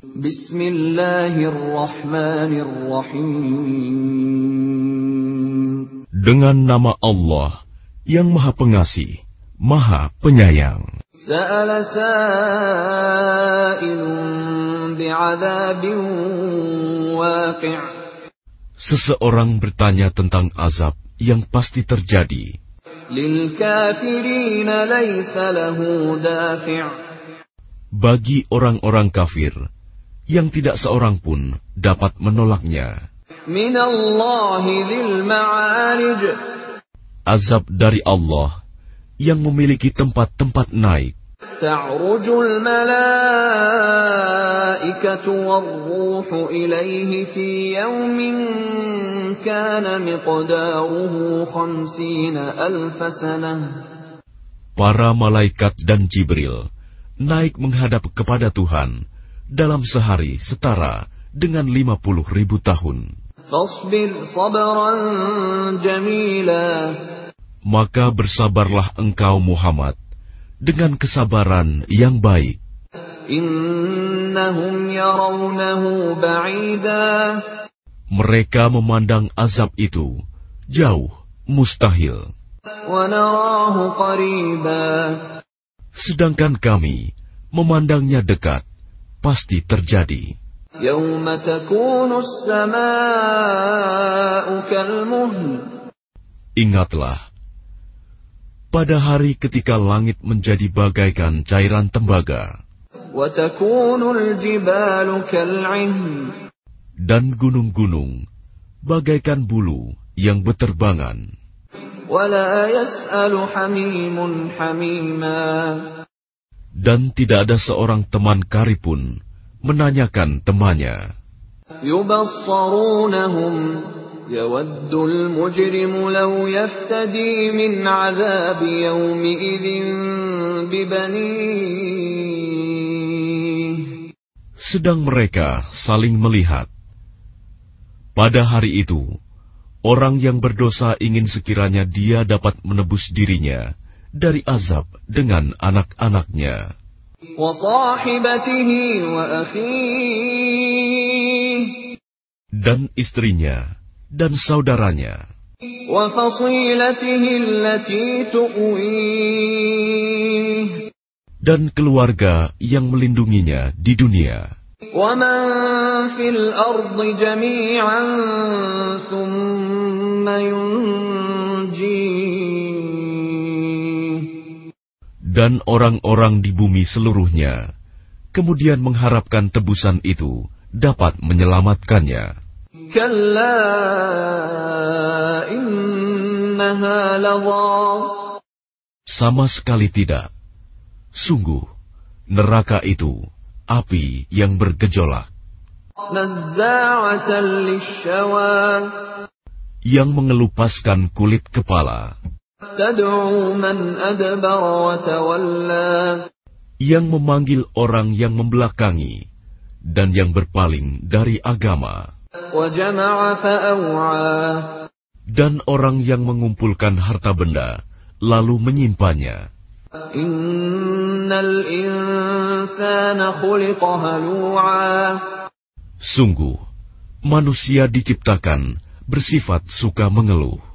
Bismillahirrahmanirrahim. Dengan nama Allah yang Maha Pengasih, Maha Penyayang. Seseorang bertanya tentang azab yang pasti terjadi. Bagi orang-orang kafir, yang tidak seorang pun dapat menolaknya. Azab dari Allah yang memiliki tempat-tempat naik. تعرج الملائكة والروح إليه في يوم كان مقداره خمسين ألف سنة Para malaikat dan Jibril naik menghadap kepada Tuhan dalam sehari setara dengan lima puluh ribu tahun. Maka bersabarlah engkau Muhammad dengan kesabaran yang baik. Mereka memandang azab itu jauh, mustahil. Sedangkan kami memandangnya dekat, pasti terjadi. Ingatlah pada hari ketika langit menjadi bagaikan cairan tembaga, dan gunung-gunung bagaikan bulu yang beterbangan Dan tidak ada seorang teman karipun menanyakan temannya. يود المجرم لو يفتدي من عذاب يومئذ ببنيه Sedang mereka saling melihat. Pada hari itu, orang yang berdosa ingin sekiranya dia dapat menebus dirinya dari azab dengan anak-anaknya. Dan istrinya dan saudaranya. Dan keluarga yang melindunginya di dunia. Dan orang-orang di bumi seluruhnya, kemudian mengharapkan tebusan itu dapat menyelamatkannya. Sama sekali tidak. Sungguh, neraka itu api yang bergejolak. Yang mengelupaskan kulit kepala. Yang memanggil orang yang membelakangi dan yang berpaling dari agama. Dan orang yang mengumpulkan harta benda, lalu menyimpannya. Sungguh, manusia diciptakan bersifat suka mengeluh.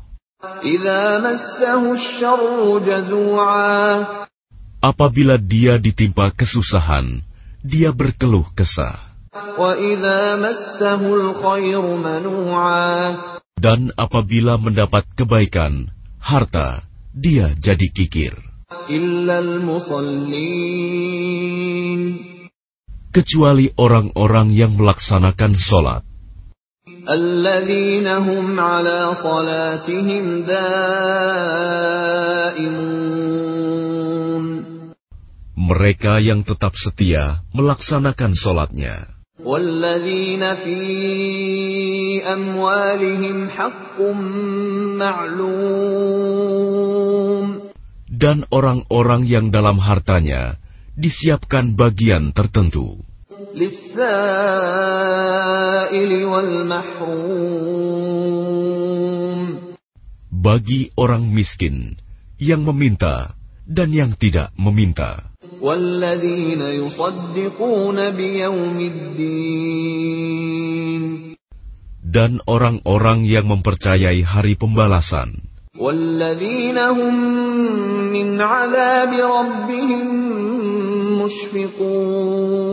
Apabila dia ditimpa kesusahan, dia berkeluh kesah. Dan apabila mendapat kebaikan, harta, dia jadi kikir. Kecuali orang-orang yang melaksanakan sholat. Mereka yang tetap setia melaksanakan sholatnya. والذين في أموالهم حق معلوم Dan orang-orang yang dalam hartanya disiapkan bagian tertentu. Bagi orang miskin yang meminta dan yang tidak meminta. Dan orang-orang yang mempercayai hari pembalasan والذين هم من عذاب ربهم مشفقون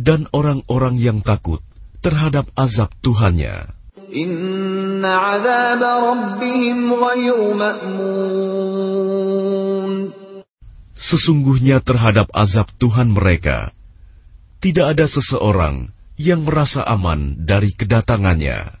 dan orang-orang yang takut terhadap azab Tuhannya. Inna azab rabbihim ghairu ma'mun. Sesungguhnya terhadap azab Tuhan mereka, tidak ada seseorang yang merasa aman dari kedatangannya.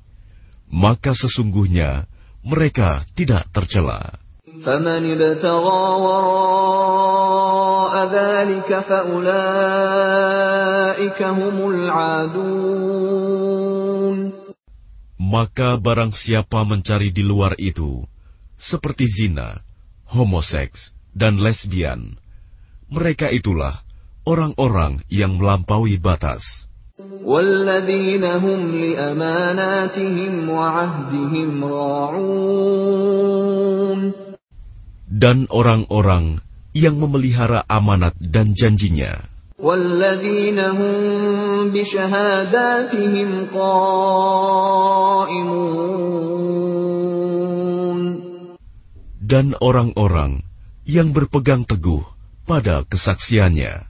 maka sesungguhnya mereka tidak tercela. فمن ابتغى وراء ذلك فأولئك هم العادون Maka barang siapa mencari di luar itu, seperti zina, homoseks, dan lesbian, mereka itulah orang-orang yang melampaui batas. والذين هم لأماناتهم وعهدهم راعون dan orang-orang yang memelihara amanat dan janjinya. Dan orang-orang yang berpegang teguh pada kesaksiannya.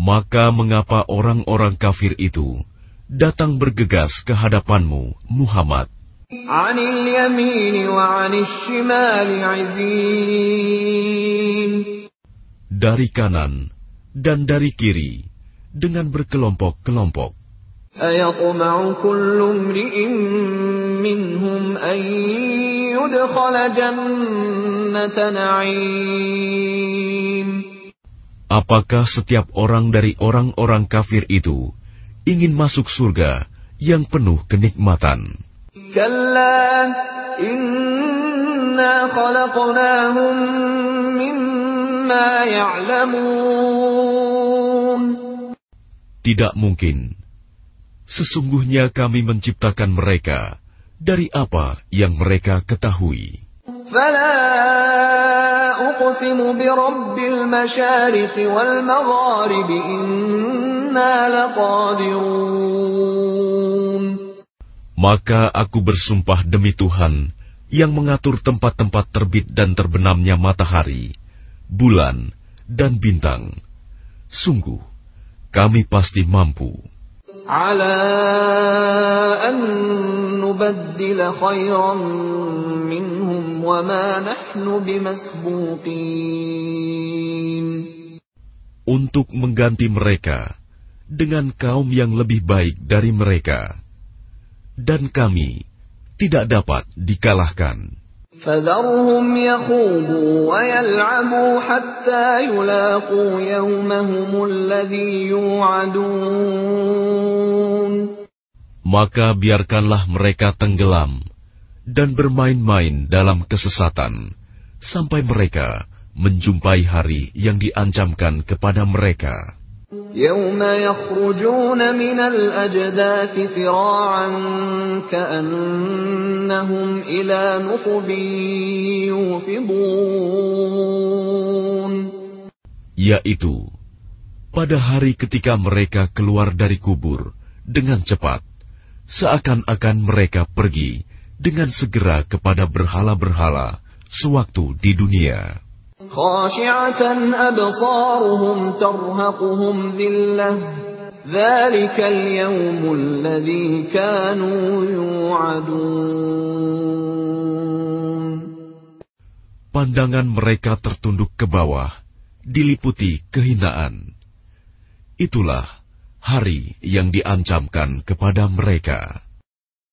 Maka mengapa orang-orang kafir itu datang bergegas ke hadapanmu, Muhammad? Dari kanan dan dari kiri dengan berkelompok-kelompok. Apakah setiap orang dari orang-orang kafir itu ingin masuk surga yang penuh kenikmatan? Tidak mungkin. Sesungguhnya kami menciptakan mereka dari apa yang mereka ketahui. أقسم برب المشارق والمغارب إنا لقادرون Maka aku bersumpah demi Tuhan yang mengatur tempat-tempat terbit dan terbenamnya matahari, bulan, dan bintang. Sungguh, kami pasti mampu. untuk mengganti mereka dengan kaum yang lebih baik dari mereka dan kami tidak dapat dikalahkan. Maka biarkanlah mereka tenggelam dan bermain-main dalam kesesatan sampai mereka menjumpai hari yang diancamkan kepada mereka. يوم يخرجون من الأجداث سراعا كأنهم إلى نصب يوفضون yaitu pada hari ketika mereka keluar dari kubur dengan cepat seakan-akan mereka pergi dengan segera kepada berhala-berhala sewaktu di dunia. Pandangan mereka tertunduk ke bawah, diliputi kehinaan. Itulah hari yang diancamkan kepada mereka.